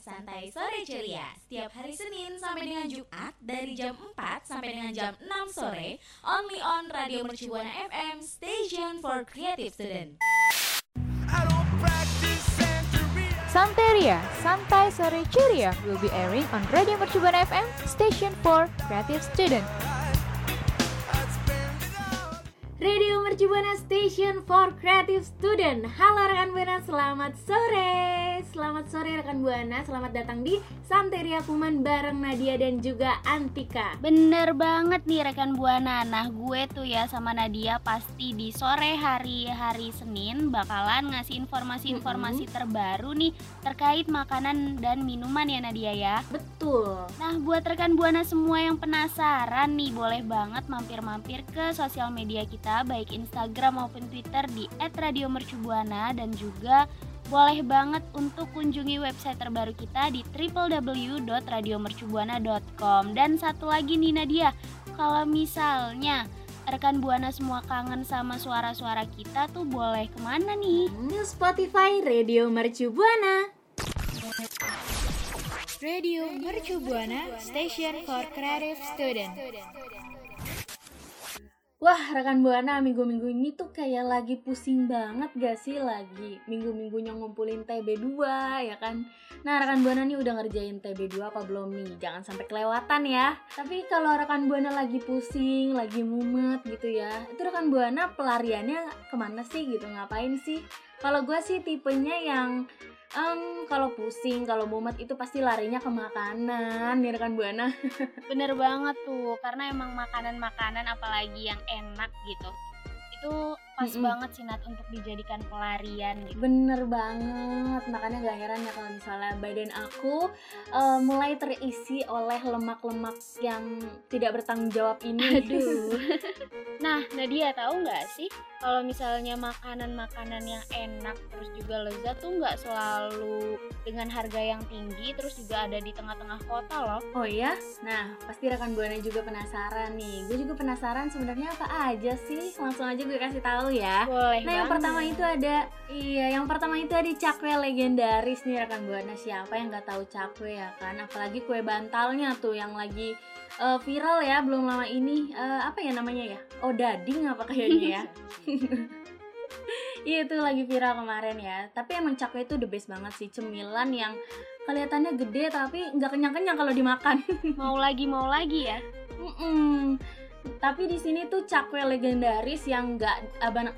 Santai sore ceria. Setiap hari Senin sampai dengan Jumat dari jam 4 sampai dengan jam 6 sore, only on Radio Mercubuana FM, station for creative student. Santeria, Santai Sore Ceria will be airing on Radio Mercubuana FM, station for creative student. Radio Mercubuana Station for Creative Student. Halo rekan Buana, selamat sore. Selamat sore rekan Buana, selamat datang di Santeria Kuman bareng Nadia dan juga Antika. Bener banget nih rekan Buana. Nah gue tuh ya sama Nadia pasti di sore hari hari Senin Bakalan ngasih informasi-informasi Mm-mm. terbaru nih Terkait makanan dan minuman ya Nadia ya. Betul. Nah buat rekan Buana semua yang penasaran nih Boleh banget mampir-mampir ke sosial media kita Baik Instagram maupun Twitter di @radiomercubuana Dan juga boleh banget untuk kunjungi website terbaru kita di www.radiomercubuana.com Dan satu lagi nih Nadia Kalau misalnya rekan Buana semua kangen sama suara-suara kita tuh boleh ke mana nih? New Spotify Radio Mercubuana Radio Mercubuana, station for creative student. Wah rekan Buana minggu-minggu ini tuh kayak lagi pusing banget gak sih? Lagi Minggu-minggunya ngumpulin TB2 ya kan? Nah rekan Buana nih udah ngerjain TB2 apa belum nih? Jangan sampai kelewatan ya. Tapi kalau rekan Buana lagi pusing, lagi mumet gitu ya Itu rekan Buana pelariannya ke mana sih gitu? Ngapain sih? Kalau gue sih tipenya yang em, kalau pusing, kalau mumet itu pasti larinya ke makanan ya rekan Buana Bener banget tuh, karena emang makanan-makanan apalagi yang enak gitu Itu pas Mm-mm. banget sih Nat untuk dijadikan pelarian gitu Bener banget, makanya gak heran ya kalau misalnya badan aku eh, mulai terisi oleh lemak-lemak yang tidak bertanggung jawab ini. Aduh Nah Nadia tahu nggak sih kalau misalnya makanan-makanan yang enak terus juga lezat tuh nggak selalu dengan harga yang tinggi terus juga ada di tengah-tengah kota loh Oh iya? Nah, pasti rekan Buana juga penasaran nih. Gue juga penasaran sebenarnya apa aja sih? Langsung aja gue kasih tahu ya. Boleh Nah, yang banget. pertama itu ada iya, yang pertama itu ada cakwe legendaris nih rekan Buana. Siapa yang nggak tahu cakwe ya kan? Apalagi kue bantalnya tuh yang lagi eh, viral ya belum lama ini. Eh, apa ya namanya ya? Oh, dading apa kayaknya ya? Iya itu lagi viral kemarin ya. Tapi emang cakwe itu the best banget sih cemilan yang kelihatannya gede tapi nggak kenyang-kenyang kalau dimakan. mau lagi mau lagi ya Mm-mm. Tapi di sini tuh cakwe legendaris yang nggak abang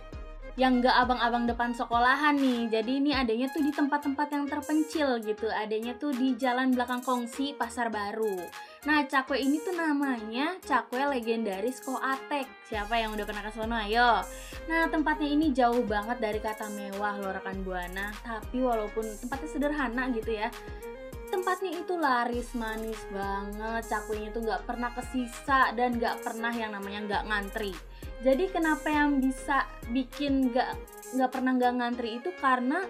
yang nggak abang-abang depan sekolahan nih. Jadi ini adanya tuh di tempat-tempat yang terpencil gitu. Adanya tuh di Jalan Belakang Kongsi Pasar Baru. Nah, cakwe ini tuh namanya cakwe legendaris Koatek. Siapa yang udah pernah ke sono? Ayo. Nah, tempatnya ini jauh banget dari kata mewah loh rekan Buana. Tapi walaupun tempatnya sederhana gitu ya, tempatnya itu laris manis banget cakwenya tuh nggak pernah kesisa dan nggak pernah yang namanya nggak ngantri jadi kenapa yang bisa bikin nggak nggak pernah nggak ngantri itu karena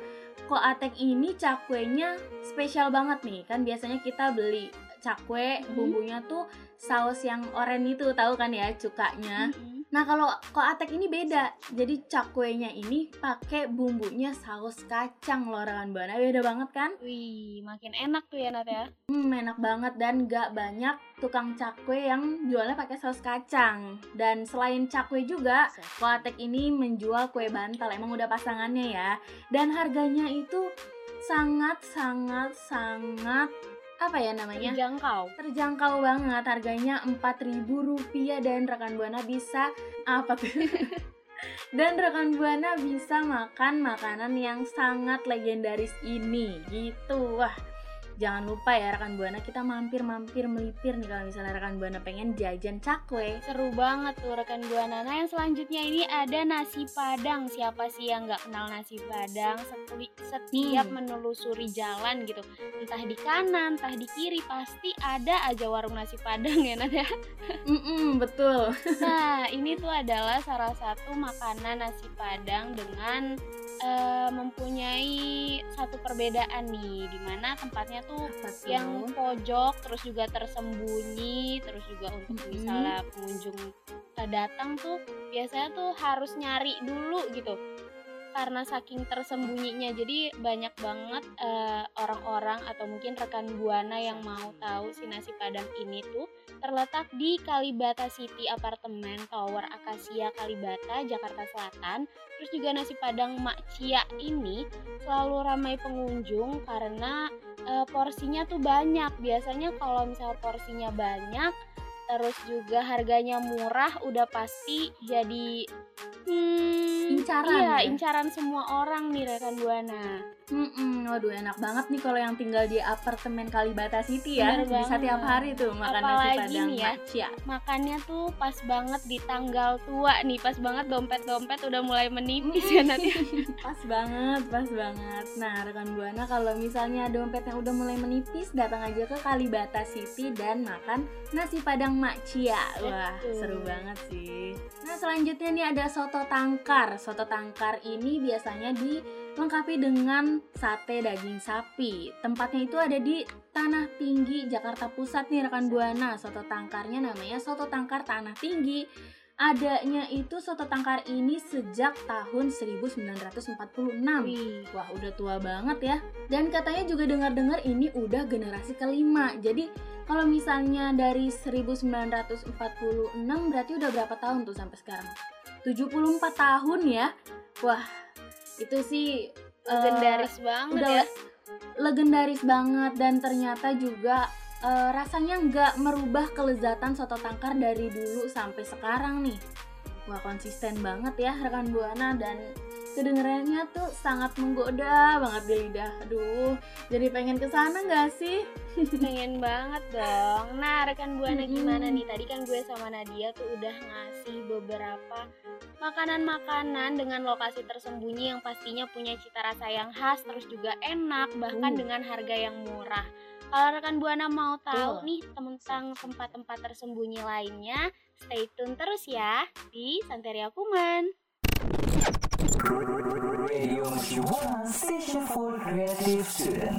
koatek ini cakwenya spesial banget nih kan biasanya kita beli cakwe Mhm. bumbunya tuh saus yang oranye itu tahu kan ya cukanya Mm-mm. Nah kalau koatek ini beda, jadi cakwenya ini pakai bumbunya saus kacang loh rekan buana beda banget kan? wih makin enak tuh ya Nat ya Hmm, enak banget dan gak banyak tukang cakwe yang jualnya pakai saus kacang. Dan selain cakwe juga, Koatek ini menjual kue bantal. Emang udah pasangannya ya. Dan harganya itu sangat sangat sangat apa ya namanya? terjangkau Terjangkau banget. Harganya Rp4.000 dan rekan Buana bisa apa tuh? dan rekan Buana bisa makan makanan yang sangat legendaris ini gitu. Wah, jangan lupa ya rekan Buana kita mampir-mampir melipir nih kalau misalnya rekan Buana pengen jajan cakwe. Seru banget tuh rekan Buana. Nah yang selanjutnya ini ada nasi padang. Siapa sih yang nggak kenal nasi padang? Setui- Setiap Hmm. menelusuri jalan gitu, entah di kanan, entah di kiri, pasti ada aja warung nasi padang ya Nat ya. Mm betul. Nah ini tuh adalah salah satu makanan nasi padang dengan eh, mempunyai satu perbedaan nih, di mana tempatnya tuh Apa yang pojok terus juga tersembunyi terus juga untuk Mhm. misalnya pengunjung eh, datang tuh biasanya tuh harus nyari dulu gitu karena saking tersembunyinya jadi banyak banget eh, orang-orang atau mungkin rekan buana yang mau tahu si nasi padang ini tuh terletak di Kalibata City Apartemen Tower Akasia Kalibata Jakarta Selatan. Terus juga nasi padang Mak Cia ini selalu ramai pengunjung karena eh, porsinya tuh banyak. Biasanya kalau misal porsinya banyak terus juga harganya murah udah pasti jadi hmm, Incaran iya ya? incaran semua orang nih rekan buana Mm-mm, waduh enak banget nih kalau yang tinggal di apartemen Kalibata City ya. Bener Bisa banget. tiap hari tuh makan nasi Apalagi padang nih ya. Makannya tuh pas banget di tanggal tua nih pas banget dompet-dompet udah mulai menipis ya nanti Pas banget, pas banget. Nah, rekan Buana kalau misalnya dompet yang udah mulai menipis, datang aja ke Kalibata City dan makan nasi padang Macia. Wah, Betul. seru banget sih. Nah, selanjutnya nih ada soto tangkar. Soto tangkar ini biasanya dilengkapi dengan sate daging sapi. Tempatnya itu ada di Tanah Tinggi, Jakarta Pusat nih rekan Buana. Soto tangkarnya namanya soto tangkar Tanah Tinggi. Adanya itu soto tangkar ini sejak tahun 1946. Wih, Wah, udah tua banget ya. Dan katanya juga dengar-dengar ini udah generasi kelima. Jadi kalau misalnya dari 1946 berarti udah berapa tahun tuh sampai sekarang? 74 tahun ya. Wah, itu sih eh, legendaris banget udah ya legendaris banget dan ternyata juga eh, rasanya nggak merubah kelezatan soto tangkar dari dulu sampai sekarang nih. Wah konsisten banget ya rekan buana dan kedengarannya tuh sangat menggoda banget di lidah. Aduh, jadi pengen ke sana nggak sih? pengen banget dong nah rekan buana gimana nih tadi kan gue sama Nadia tuh udah ngasih beberapa makanan-makanan dengan lokasi tersembunyi yang pastinya punya cita rasa yang khas terus juga enak bahkan Uh. dengan harga yang murah kalau rekan buana mau tahu nih tentang tempat-tempat tersembunyi lainnya stay tune terus ya di Santeria Kuman Radio Mercubuana Station for Creative Student.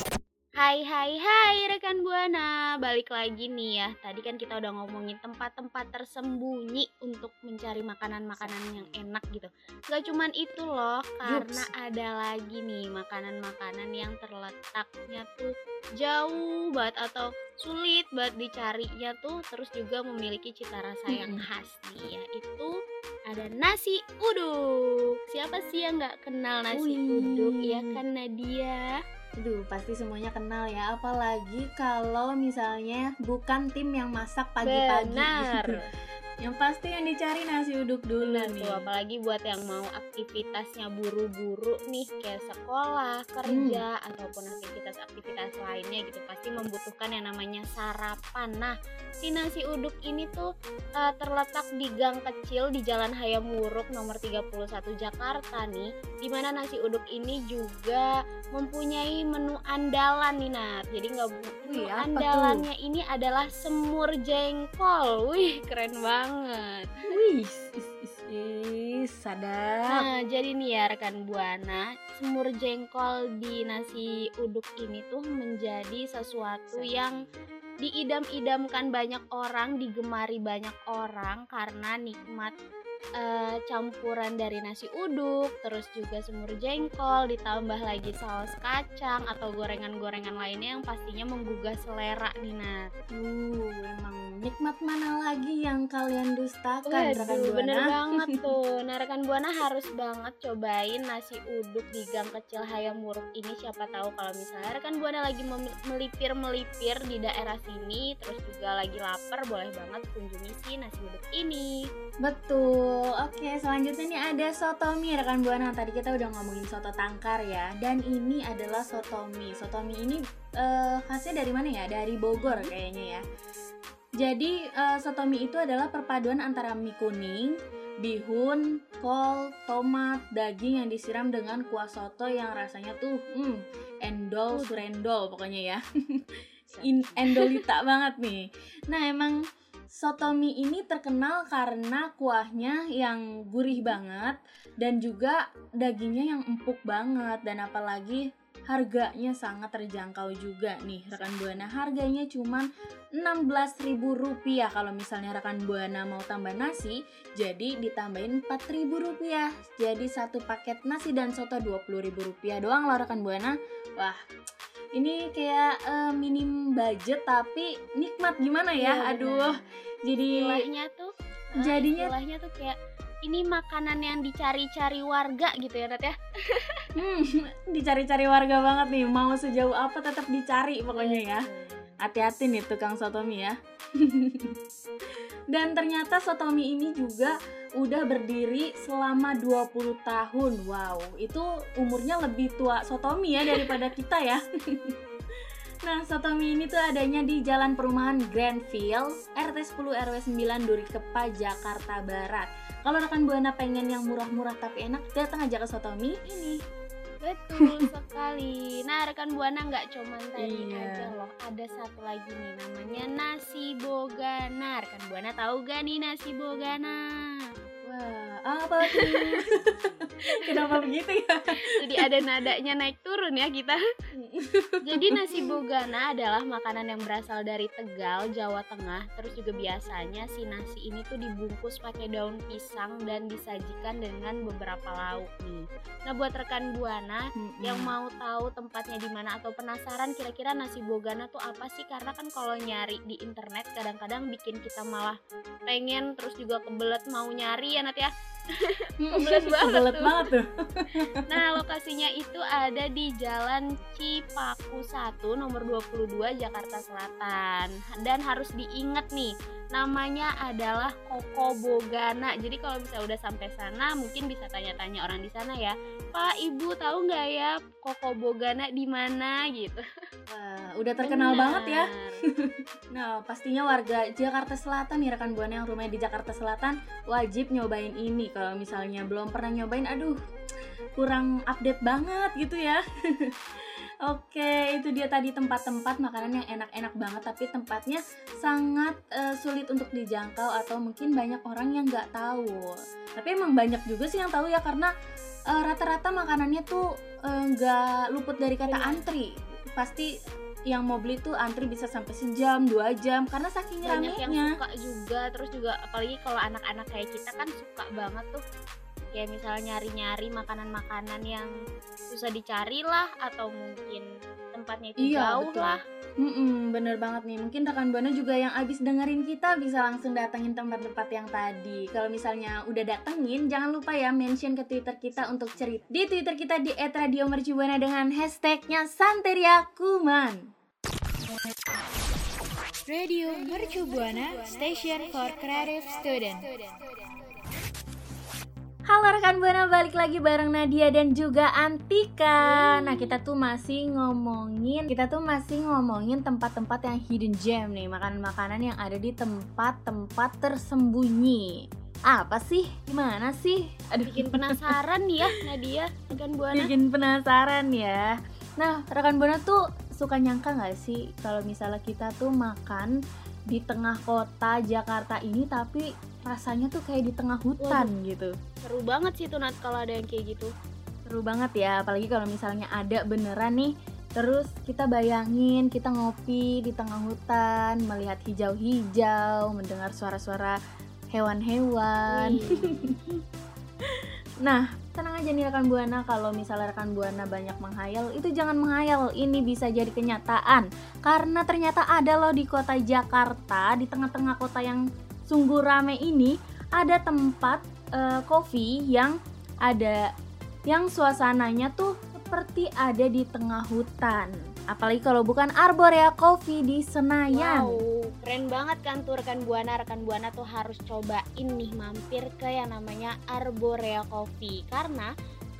Hai hai hai rekan Buana. Balik lagi nih ya. Tadi kan kita udah ngomongin tempat-tempat tersembunyi Untuk mencari makanan-makanan yang enak gitu. Gak cuman itu loh Karena ada lagi nih makanan-makanan yang terletaknya tuh jauh banget Atau sulit banget dicarinya tuh Terus juga memiliki cita rasa yang khas nih ya. Itu ada nasi uduk Siapa sih yang gak kenal nasi Wih. uduk ya kan Nadia Aduh, pasti semuanya kenal ya. Apalagi kalau misalnya bukan tim yang masak pagi-pagi. Benar. yang pasti yang dicari nasi uduk dulu nih. tuh, apalagi buat yang mau aktivitasnya buru-buru nih kayak sekolah, kerja ataupun aktivitas-aktivitas lainnya gitu pasti membutuhkan yang namanya sarapan. Nah, si nasi uduk ini tuh eh, terletak di gang kecil di Jalan Hayam Wuruk nomor 31 Jakarta nih. Di mana nasi uduk ini juga mempunyai menu andalan nih Nat. Jadi nggak bu- menu Wih, apa tuh? andalannya ini adalah semur jengkol. Wih, keren banget. Wih, is, is, is, sadap. Nah, jadi nih ya rekan Buana, semur jengkol di nasi uduk ini tuh menjadi sesuatu yang diidam-idamkan banyak orang, digemari banyak orang karena nikmat eh, campuran dari nasi uduk, terus juga semur jengkol, ditambah lagi saus kacang atau gorengan-gorengan lainnya yang pastinya menggugah selera nih Nat. Uh, emang nikmat mana lagi yang kalian dustakan rekan Waduh, Buana? bener banget tuh. Nah, rekan Buana harus banget cobain nasi uduk di gang kecil Hayam Wuruk ini. Siapa tahu kalau misalnya rekan Buana lagi mem- melipir-melipir di daerah sini, terus juga lagi lapar, boleh banget kunjungi si nasi uduk ini. Betul. Oke, selanjutnya nih ada sotomi rekan Buana. Tadi kita udah ngomongin soto tangkar ya. Dan ini adalah sotomi. Sotomi ini eh, khasnya dari mana ya? Dari Bogor kayaknya ya. Jadi eh, sotomi itu adalah perpaduan antara mie kuning, bihun, kol, tomat, daging yang disiram dengan kuah soto yang rasanya tuh hmm, endol surendol pokoknya ya. In, endolita banget nih. Nah, emang soto mie ini terkenal karena kuahnya yang gurih banget dan juga dagingnya yang empuk banget dan apalagi harganya sangat terjangkau juga nih rekan buana. Harganya cuman 16.000 rupiah kalau misalnya rekan buana mau tambah nasi jadi ditambahin 4.000 rupiah jadi satu paket nasi dan soto 20.000 rupiah doang loh rekan buana. Wah ini kayak eh, minim budget tapi nikmat. Gimana ya? Iya, aduh jadi istilahnya tuh eh, jadinya- istilahnya tuh kayak ini makanan yang dicari-cari warga gitu ya Nat ya Hmm, dicari-cari warga banget nih. Mau sejauh apa tetap dicari pokoknya ya. Hati-hati nih tukang sotomi ya. Dan ternyata sotomi ini juga udah berdiri selama 20 tahun. Wow, itu umurnya lebih tua sotomi ya daripada kita ya. Nah, Sotomi ini tuh adanya di Jalan Perumahan Grandfield, RT 10 RW 9 Duri Kepa, Jakarta Barat. Kalau rekan Buana pengen yang murah-murah tapi enak, datang aja ke Sotomi ini. Betul sekali. Nah, rekan Buana nggak cuman tadi Iya. aja loh. Ada satu lagi nih namanya nasi bogana. Rekan Buana tahu gak nih nasi bogana? Wah, apa tuh? Kenapa begitu ya? Jadi ada nadanya naik turun ya kita. Jadi nasi bogana adalah makanan yang berasal dari Tegal, Jawa Tengah. Terus juga biasanya si nasi ini tuh dibungkus pakai daun pisang dan disajikan dengan beberapa lauk nih. Nah, buat rekan Buana yang mau tahu tempatnya di mana atau penasaran kira-kira nasi bogana tuh apa sih karena kan kalau nyari di internet kadang-kadang bikin kita malah pengen terus juga kebelet mau nyari ya Nat ya kebelet banget Kebelet tuh. banget tuh. nah lokasinya itu ada di Jalan Cipaku 1 nomor 22 Jakarta Selatan dan harus diingat nih namanya adalah Koko Bogana jadi kalau bisa udah sampai sana mungkin bisa tanya-tanya orang di sana ya Pak Ibu tahu nggak ya Koko Bogana di mana gitu Wah, udah terkenal Benar. banget ya. Nah, pastinya warga Jakarta Selatan nih rekan Buana yang rumahnya di Jakarta Selatan wajib nyobain ini. Kalau misalnya belum pernah nyobain, aduh, kurang update banget gitu ya. Oke, itu dia tadi tempat-tempat makanan yang enak-enak banget, tapi tempatnya sangat eh, sulit untuk dijangkau atau mungkin banyak orang yang nggak tahu. Tapi emang banyak juga sih yang tahu ya karena eh, rata-rata makanannya tuh eh, nggak luput dari kata Benar. antri. Pasti yang mau beli tuh antri bisa sampai sejam, dua jam karena saking banyak yang ramenya. suka juga terus juga apalagi kalau anak-anak kayak kita kan suka banget tuh kayak misalnya nyari-nyari makanan-makanan yang susah dicari lah atau mungkin tempatnya itu Iya, jauh betul. lah Mm-mm, bener banget nih. Mungkin rekan buana juga yang abis dengerin kita bisa langsung datengin tempat-tempat yang tadi. Kalau misalnya udah datengin, jangan lupa ya mention ke Twitter kita untuk cerita di Twitter kita di @radiomercubuana dengan hashtagnya Santeria Kuman. Radio Mercu Buana, Station for Creative Student. Halo rekan Buana, balik lagi bareng Nadia dan juga Antika. Nah, kita tuh masih ngomongin, kita tuh masih ngomongin tempat-tempat yang hidden gem nih, makanan-makanan yang ada di tempat-tempat tersembunyi. Apa sih? Gimana sih? Aduh, bikin penasaran ya Nadia rekan buana bikin penasaran ya. Nah, rekan Buana tuh suka nyangka nggak sih kalau misalnya kita tuh makan di tengah kota Jakarta ini tapi rasanya tuh kayak di tengah hutan gitu. seru banget sih tuh Nat kalau ada yang kayak gitu Seru banget ya, apalagi kalau misalnya ada beneran nih. Terus kita bayangin kita ngopi di tengah hutan, melihat hijau-hijau, mendengar suara-suara hewan-hewan. Nah, tenang aja nih rekan Buana kalau misalnya rekan Buana banyak menghayal, itu jangan menghayal, ini bisa jadi kenyataan. Karena ternyata ada loh di kota Jakarta, di tengah-tengah kota yang sungguh rame ini, ada tempat eh, kopi yang ada yang suasananya tuh seperti ada di tengah hutan. Apalagi kalau bukan Arborea Coffee di Senayan. Wow, keren banget kan tuh rekan buana. Rekan buana tuh harus cobain nih mampir ke yang namanya Arborea Coffee karena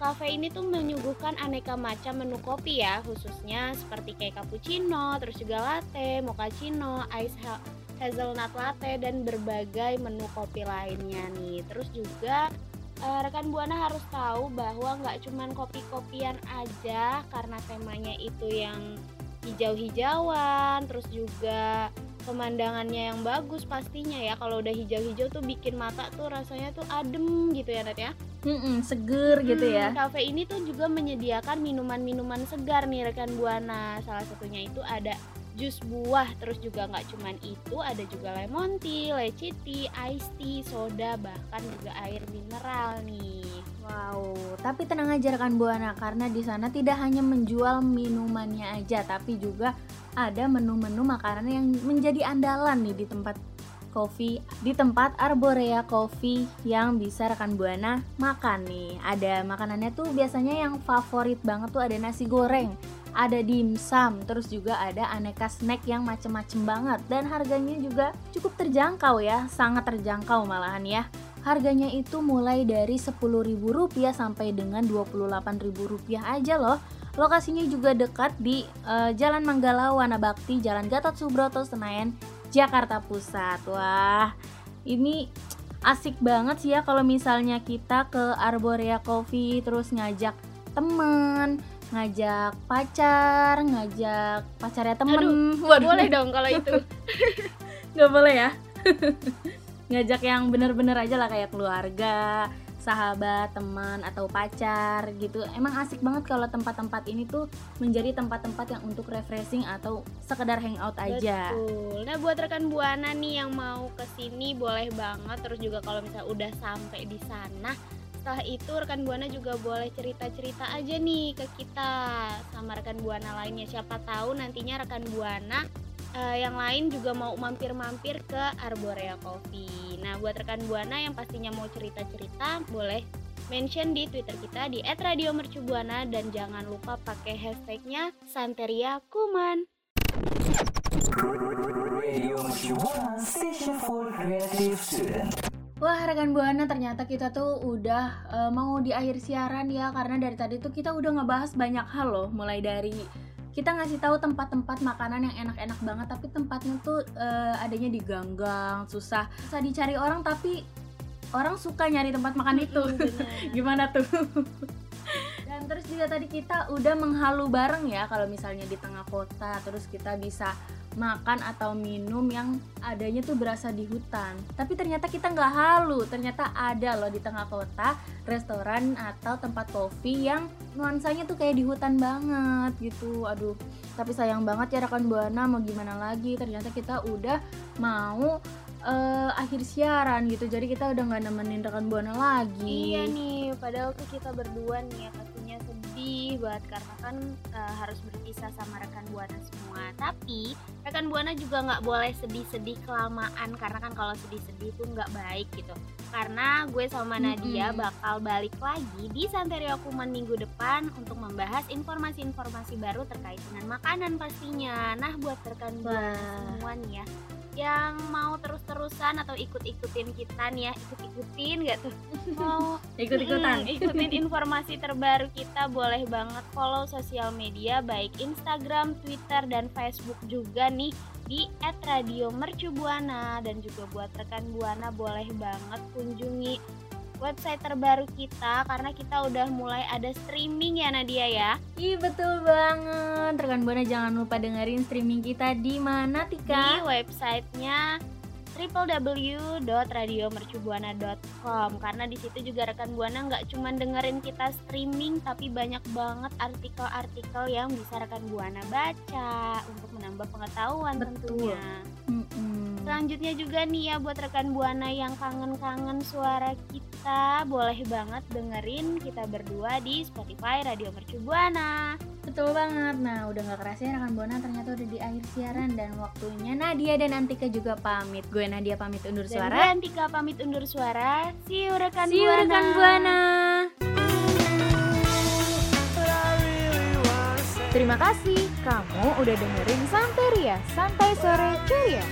kafe ini tuh menyuguhkan aneka macam menu kopi ya, khususnya seperti kayak cappuccino, terus juga latte, mochaccino, ice ha- hazelnut latte dan berbagai menu kopi lainnya nih. Terus juga eh, rekan buana harus tahu bahwa nggak cuman kopi-kopian aja karena temanya itu yang hijau-hijauan terus juga pemandangannya yang bagus pastinya ya kalau udah hijau-hijau tuh bikin mata tuh rasanya tuh adem gitu ya Nat ya Mm-mm, seger gitu ya. Hmm, Cafe ini tuh juga menyediakan minuman-minuman segar nih rekan buana. Salah satunya itu ada jus buah, terus juga nggak cuman itu, ada juga lemon tea, leci tea, ice tea, soda, bahkan juga air mineral nih. Wow, tapi tenang aja rekan Buana karena di sana tidak hanya menjual minumannya aja, tapi juga ada menu-menu makanan yang menjadi andalan nih di tempat kopi di tempat Arborea Coffee yang bisa rekan Buana makan nih. Ada makanannya tuh biasanya yang favorit banget tuh ada nasi goreng, ada dimsum, terus juga ada aneka snack yang macem-macem banget dan harganya juga cukup terjangkau ya, sangat terjangkau malahan ya. Harganya itu mulai dari Rp10.000 sampai dengan Rp28.000 aja loh. Lokasinya juga dekat di eh, Jalan Manggala Wanabakti, Jalan Gatot Subroto, Senayan, Jakarta Pusat. Wah, ini asik banget sih ya kalau misalnya kita ke Arborea Coffee terus ngajak temen, ngajak pacar, ngajak pacarnya temen. Aduh, Waduh, Boleh dong kalau itu. nggak boleh ya ngajak yang bener-bener aja lah kayak keluarga sahabat teman atau pacar gitu emang asik banget kalau tempat-tempat ini tuh menjadi tempat-tempat yang untuk refreshing atau sekedar hangout aja Betul. Nah buat rekan buana nih yang mau ke sini boleh banget. Terus juga kalau misalnya udah sampai di sana, setelah itu rekan buana juga boleh cerita-cerita aja nih ke kita sama rekan buana lainnya. Siapa tahu nantinya rekan buana eh, yang lain juga mau mampir-mampir ke Arborea Coffee. Nah buat rekan buana yang pastinya mau cerita-cerita boleh mention di Twitter kita di @radiomercubuana dan jangan lupa pakai hashtagnya Santeria Kuman. Radio Mercubuana Station for Creative Student. Wah rekan buana ternyata kita tuh udah eh, mau di akhir siaran ya karena dari tadi tuh kita udah ngebahas banyak hal loh. Mulai dari kita ngasih tahu tempat-tempat makanan yang enak-enak banget tapi tempatnya tuh eh, adanya di ganggang susah susah dicari orang tapi orang suka nyari tempat makan itu. gimana tuh? Dan terus juga tadi kita udah menghalu bareng ya kalau misalnya di tengah kota terus kita bisa makan atau minum yang adanya tuh berasa di hutan. Tapi ternyata kita nggak halu. Ternyata ada loh di tengah kota restoran atau tempat kopi yang nuansanya tuh kayak di hutan banget gitu. Aduh tapi sayang banget ya rekan buana mau gimana lagi? Ternyata kita udah mau eh, akhir siaran gitu. Jadi kita udah nggak nemenin rekan buana lagi. Iya nih, padahal tuh kita berdua nih ya sedih banget karena kan eh, harus berpisah sama rekan buana semua. Tapi rekan buana juga nggak boleh sedih-sedih kelamaan karena kan kalau sedih-sedih tuh nggak baik gitu. Karena gue sama Nadia Mm-mm. bakal balik lagi di Santeria Kuman minggu depan untuk membahas informasi-informasi baru terkait dengan makanan pastinya. Nah buat rekan buana semua nih ya yang mau terus-terusan atau ikut-ikutin kita nih ya ikut-ikutin nggak tuh? Mau ikut-ikutan. Mm, ikutin informasi terbaru kita boleh banget follow sosial media baik Instagram, Twitter dan Facebook juga nih di @radiomercubuana dan juga buat rekan buana boleh banget kunjungi website terbaru kita karena kita udah mulai ada streaming ya Nadia ya. Ih betul banget rekan buana jangan lupa dengerin streaming kita di mana Di Tika websitenya www.radiomercubuana.com karena di situ juga rekan buana nggak cuma dengerin kita streaming tapi banyak banget artikel-artikel yang bisa rekan buana baca untuk menambah pengetahuan Betul. tentunya. Selanjutnya juga nih ya buat rekan buana yang kangen-kangen suara kita boleh banget dengerin kita berdua di Spotify Radio Mercu Buana. Betul banget. Nah, udah nggak kerasa ya rekan Buana ternyata udah di akhir siaran dan waktunya Nadia dan Antika juga pamit. Gue Nadia pamit undur Dan suara. Antika pamit undur suara. See you rekan See you buana. rekan Buana. Terima kasih kamu udah dengerin Santeria, Santai Sore Ceria.